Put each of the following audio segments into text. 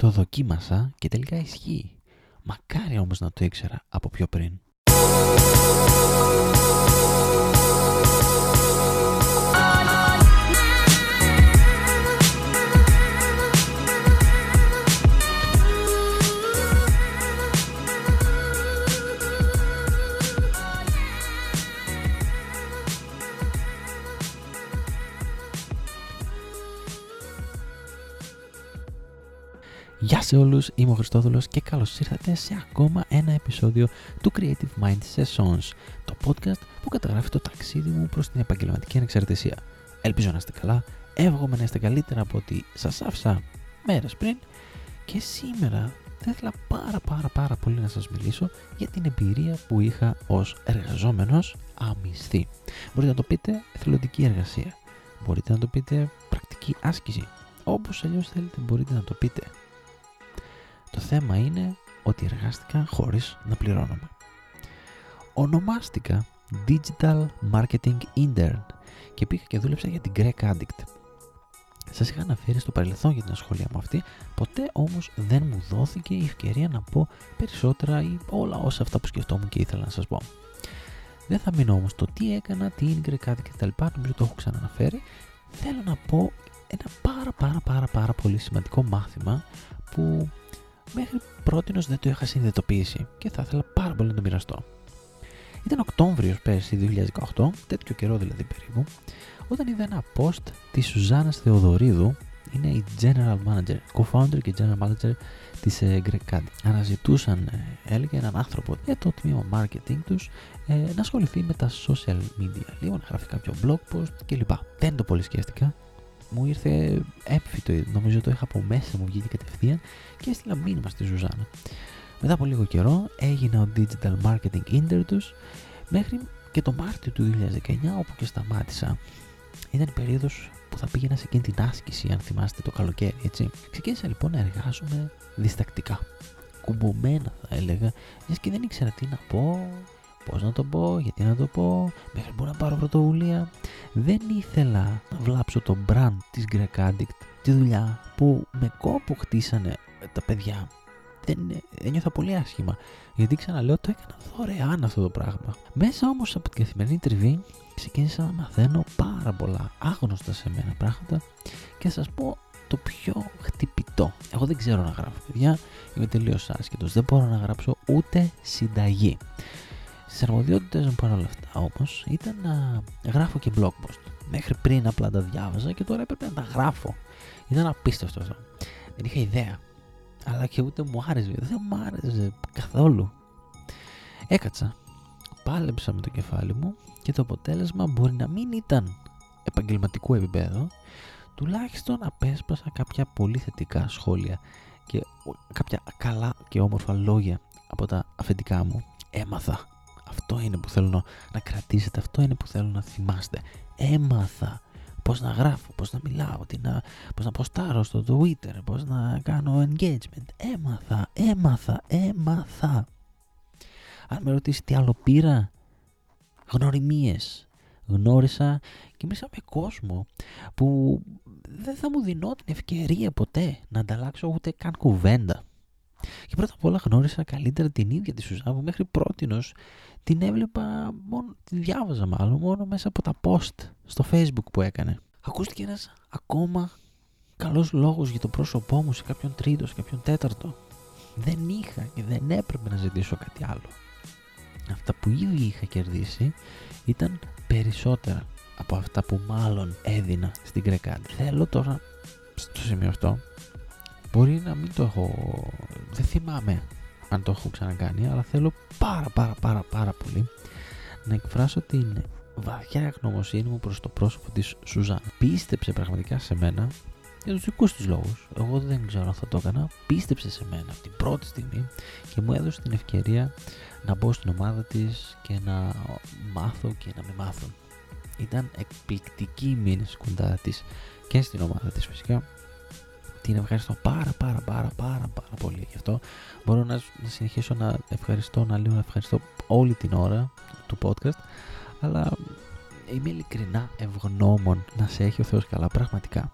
Το δοκίμασα και τελικά ισχύει. Μακάρι όμως να το ήξερα από πιο πριν. Γεια σε όλους, είμαι ο Χριστόδουλος και καλώς ήρθατε σε ακόμα ένα επεισόδιο του Creative Mind Sessions, το podcast που καταγράφει το ταξίδι μου προς την επαγγελματική ανεξαρτησία. Ελπίζω να είστε καλά, εύχομαι να είστε καλύτερα από ότι σας άφησα μέρες πριν και σήμερα θα ήθελα πάρα πάρα πάρα πολύ να σας μιλήσω για την εμπειρία που είχα ως εργαζόμενος αμυστή. Μπορείτε να το πείτε εθελοντική εργασία, μπορείτε να το πείτε πρακτική άσκηση, όπως αλλιώς θέλετε μπορείτε να το πείτε το θέμα είναι ότι εργάστηκα χωρίς να πληρώνομαι. Ονομάστηκα Digital Marketing Intern και πήγα και δούλεψα για την Greg Addict. Σας είχα αναφέρει στο παρελθόν για την ασχολία μου αυτή, ποτέ όμως δεν μου δόθηκε η ευκαιρία να πω περισσότερα ή όλα όσα αυτά που σκεφτόμουν και ήθελα να σας πω. Δεν θα μείνω όμως το τι έκανα, τι είναι η Greg Addict κτλ. Νομίζω το έχω ξαναναφέρει. Θέλω να πω ένα πάρα πάρα πάρα πάρα πολύ σημαντικό μάθημα που μέχρι πρώτη δεν το είχα συνειδητοποιήσει και θα ήθελα πάρα πολύ να το μοιραστώ. Ήταν Οκτώβριος πέρσι 2018, τέτοιο καιρό δηλαδή περίπου, όταν είδα ένα post της Σουζάνας Θεοδωρίδου, είναι η General Manager, Co-Founder και General Manager της ε, Greg Cad. Αναζητούσαν, ε, έλεγε, έναν άνθρωπο για το τμήμα marketing τους ε, να ασχοληθεί με τα social media, λίγο να γράφει κάποιο blog post κλπ. Δεν το πολύ σκέφτηκα, μου ήρθε έμφυτο, νομίζω το είχα από μέσα μου, βγήκε κατευθείαν και έστειλα μήνυμα στη Ζουζάνα. Μετά από λίγο καιρό έγινα ο Digital Marketing Inter τους μέχρι και το Μάρτιο του 2019 όπου και σταμάτησα. Ήταν η περίοδος που θα πήγαινα σε εκείνη την άσκηση, αν θυμάστε το καλοκαίρι, έτσι. Ξεκίνησα λοιπόν να εργάζομαι διστακτικά. Κουμπωμένα θα έλεγα, γιατί και δεν ήξερα τι να πω, Πώς να το πω, γιατί να το πω, μέχρι που να πάρω πρωτοβουλία. Δεν ήθελα να βλάψω το brand της Greg Addict, τη δουλειά που με κόπο χτίσανε τα παιδιά. Δεν, ένιωθα πολύ άσχημα, γιατί ξαναλέω το έκανα δωρεάν αυτό το πράγμα. Μέσα όμως από την καθημερινή τριβή ξεκίνησα να μαθαίνω πάρα πολλά άγνωστα σε μένα πράγματα και θα σας πω το πιο χτυπητό. Εγώ δεν ξέρω να γράφω, παιδιά. Είμαι τελείως άσχετο. Δεν μπορώ να γράψω ούτε συνταγή. Στις αρμοδιότητες μου παρόλα αυτά όμως ήταν να γράφω και blog post. Μέχρι πριν απλά τα διάβαζα και τώρα έπρεπε να τα γράφω. Ήταν απίστευτο αυτό. Δεν είχα ιδέα. Αλλά και ούτε μου άρεσε. Δεν μου άρεσε καθόλου. Έκατσα. Πάλεψα με το κεφάλι μου και το αποτέλεσμα μπορεί να μην ήταν επαγγελματικού επίπεδο, τουλάχιστον απέσπασα κάποια πολύ θετικά σχόλια και κάποια καλά και όμορφα λόγια από τα αφεντικά μου. Έμαθα αυτό είναι που θέλω να κρατήσετε, αυτό είναι που θέλω να θυμάστε. Έμαθα πώς να γράφω, πώς να μιλάω, τι να, πώς να ποστάρω στο Twitter, πώς να κάνω engagement. Έμαθα, έμαθα, έμαθα. Αν με ρωτήσει τι άλλο πήρα, γνωριμίες. Γνώρισα και μίλησα με κόσμο που δεν θα μου δινόταν ευκαιρία ποτέ να ανταλλάξω ούτε καν κουβέντα. Και πρώτα απ' όλα γνώρισα καλύτερα την ίδια τη Σουζάν που μέχρι πρότινος την έβλεπα, μόνο, τη διάβαζα μάλλον, μόνο μέσα από τα post στο facebook που έκανε. Ακούστηκε ένας ακόμα καλός λόγος για το πρόσωπό μου σε κάποιον τρίτο, σε κάποιον τέταρτο. Δεν είχα και δεν έπρεπε να ζητήσω κάτι άλλο. Αυτά που ήδη είχα κερδίσει ήταν περισσότερα από αυτά που μάλλον έδινα στην Κρεκάντη. Θέλω τώρα στο σημείο αυτό Μπορεί να μην το έχω. Δεν θυμάμαι αν το έχω ξανακάνει, αλλά θέλω πάρα πάρα πάρα πάρα πολύ να εκφράσω την βαθιά ευγνωμοσύνη μου προς το πρόσωπο της Σουζάν. Πίστεψε πραγματικά σε μένα για τους δικούς της λόγους. Εγώ δεν ξέρω αν θα το έκανα. Πίστεψε σε μένα από την πρώτη στιγμή και μου έδωσε την ευκαιρία να μπω στην ομάδα της και να μάθω και να με μάθουν. Ήταν εκπληκτική μήνες κοντά της και στην ομάδα της φυσικά την ευχαριστώ πάρα πάρα πάρα πάρα πάρα πολύ γι' αυτό μπορώ να, να συνεχίσω να ευχαριστώ να λέω να ευχαριστώ όλη την ώρα του podcast αλλά είμαι ειλικρινά ευγνώμων να σε έχει ο Θεός καλά πραγματικά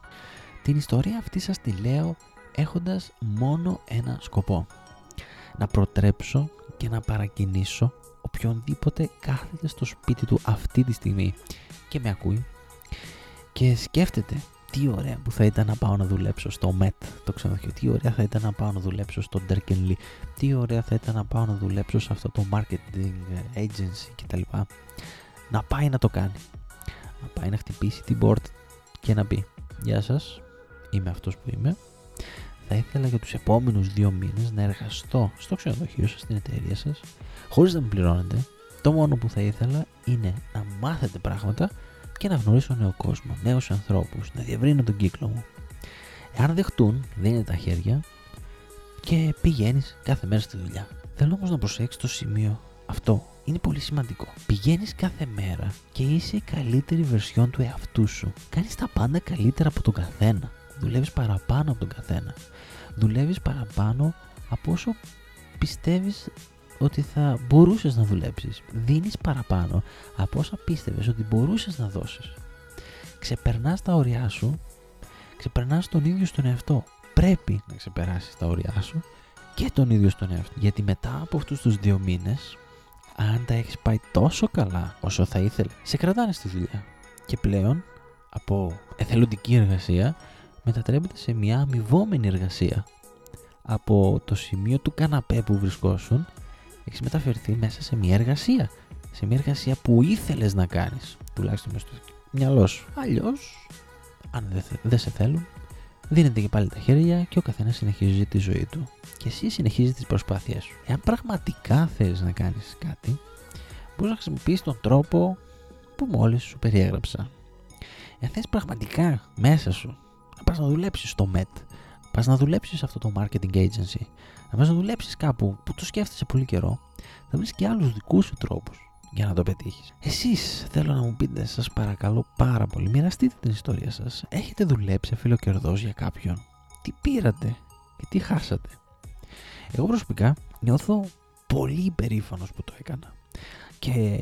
την ιστορία αυτή σας τη λέω έχοντας μόνο ένα σκοπό. Να προτρέψω και να παρακινήσω οποιονδήποτε κάθεται στο σπίτι του αυτή τη στιγμή και με ακούει και σκέφτεται τι ωραία που θα ήταν να πάω να δουλέψω στο MET, το ξενοδοχείο, τι ωραία θα ήταν να πάω να δουλέψω στο Derkenly, τι ωραία θα ήταν να πάω να δουλέψω σε αυτό το marketing agency κτλ. Να πάει να το κάνει. Να πάει να χτυπήσει την πόρτα και να πει «Γεια σας, είμαι αυτός που είμαι, θα ήθελα για τους επόμενους δύο μήνες να εργαστώ στο ξενοδοχείο σας, στην εταιρεία σας, χωρίς να με πληρώνετε. Το μόνο που θα ήθελα είναι να μάθετε πράγματα και να γνωρίσω νέο κόσμο, νέους ανθρώπους, να διευρύνω τον κύκλο μου. Εάν δεχτούν, δίνει τα χέρια και πηγαίνεις κάθε μέρα στη δουλειά. Θέλω όμως να προσέξεις το σημείο αυτό. Είναι πολύ σημαντικό. Πηγαίνεις κάθε μέρα και είσαι η καλύτερη βερσιόν του εαυτού σου. Κάνεις τα πάντα καλύτερα από τον καθένα. Δουλεύεις παραπάνω από τον καθένα. Δουλεύεις παραπάνω από όσο πιστεύεις ότι θα μπορούσες να δουλέψεις. Δίνεις παραπάνω από όσα πίστευες ότι μπορούσες να δώσεις. Ξεπερνάς τα όρια σου, ξεπερνάς τον ίδιο στον εαυτό. Πρέπει να ξεπεράσεις τα όρια σου και τον ίδιο στον εαυτό. Γιατί μετά από αυτούς τους δύο μήνες, αν τα έχεις πάει τόσο καλά όσο θα ήθελε, σε κρατάνε στη δουλειά. Και πλέον, από εθελοντική εργασία, μετατρέπεται σε μια αμοιβόμενη εργασία. Από το σημείο του καναπέ που βρισκόσουν έχεις μεταφερθεί μέσα σε μια εργασία. Σε μια εργασία που ήθελες να κάνεις, τουλάχιστον μέσα στο μυαλό σου. Αλλιώς, αν δεν σε θέλουν, δίνετε και πάλι τα χέρια και ο καθένας συνεχίζει τη ζωή του. Και εσύ συνεχίζεις τις προσπάθειές σου. Εάν πραγματικά θέλει να κάνεις κάτι, μπορείς να χρησιμοποιήσεις τον τρόπο που μόλις σου περιέγραψα. Εάν θες πραγματικά μέσα σου να πας να δουλέψεις στο MET, πας να δουλέψεις αυτό το marketing agency, να πας να δουλέψεις κάπου που το σκέφτεσαι πολύ καιρό, θα βρεις και άλλους δικούς σου τρόπους για να το πετύχεις. Εσείς θέλω να μου πείτε, σας παρακαλώ πάρα πολύ, μοιραστείτε την ιστορία σας. Έχετε δουλέψει αφιλοκερδό για κάποιον; Τι πήρατε και τι χάσατε; Εγώ προσωπικά νιώθω πολύ υπερήφανος που το έκανα. Και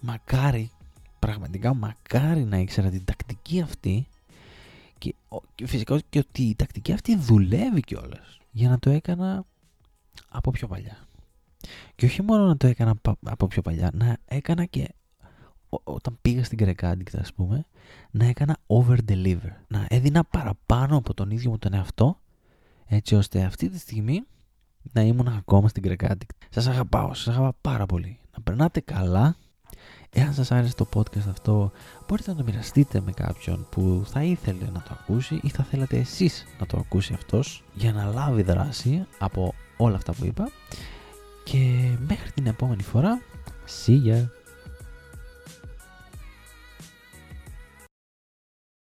μακάρι, πραγματικά μακάρι να ήξερα την τακτική αυτή και, και φυσικά και ότι η τακτική αυτή δουλεύει κιόλας. Για να το έκανα από πιο παλιά. Και όχι μόνο να το έκανα από πιο παλιά, να έκανα και όταν πήγα στην Greek ας πούμε, να έκανα over-deliver. Να έδινα παραπάνω από τον ίδιο μου τον εαυτό, έτσι ώστε αυτή τη στιγμή να ήμουν ακόμα στην Greek Σας αγαπάω, σας αγαπάω πάρα πολύ. Να περνάτε καλά. Εάν σας άρεσε το podcast αυτό, μπορείτε να το μοιραστείτε με κάποιον που θα ήθελε να το ακούσει ή θα θέλατε εσείς να το ακούσει αυτός για να λάβει δράση από όλα αυτά που είπα. Και μέχρι την επόμενη φορά see ya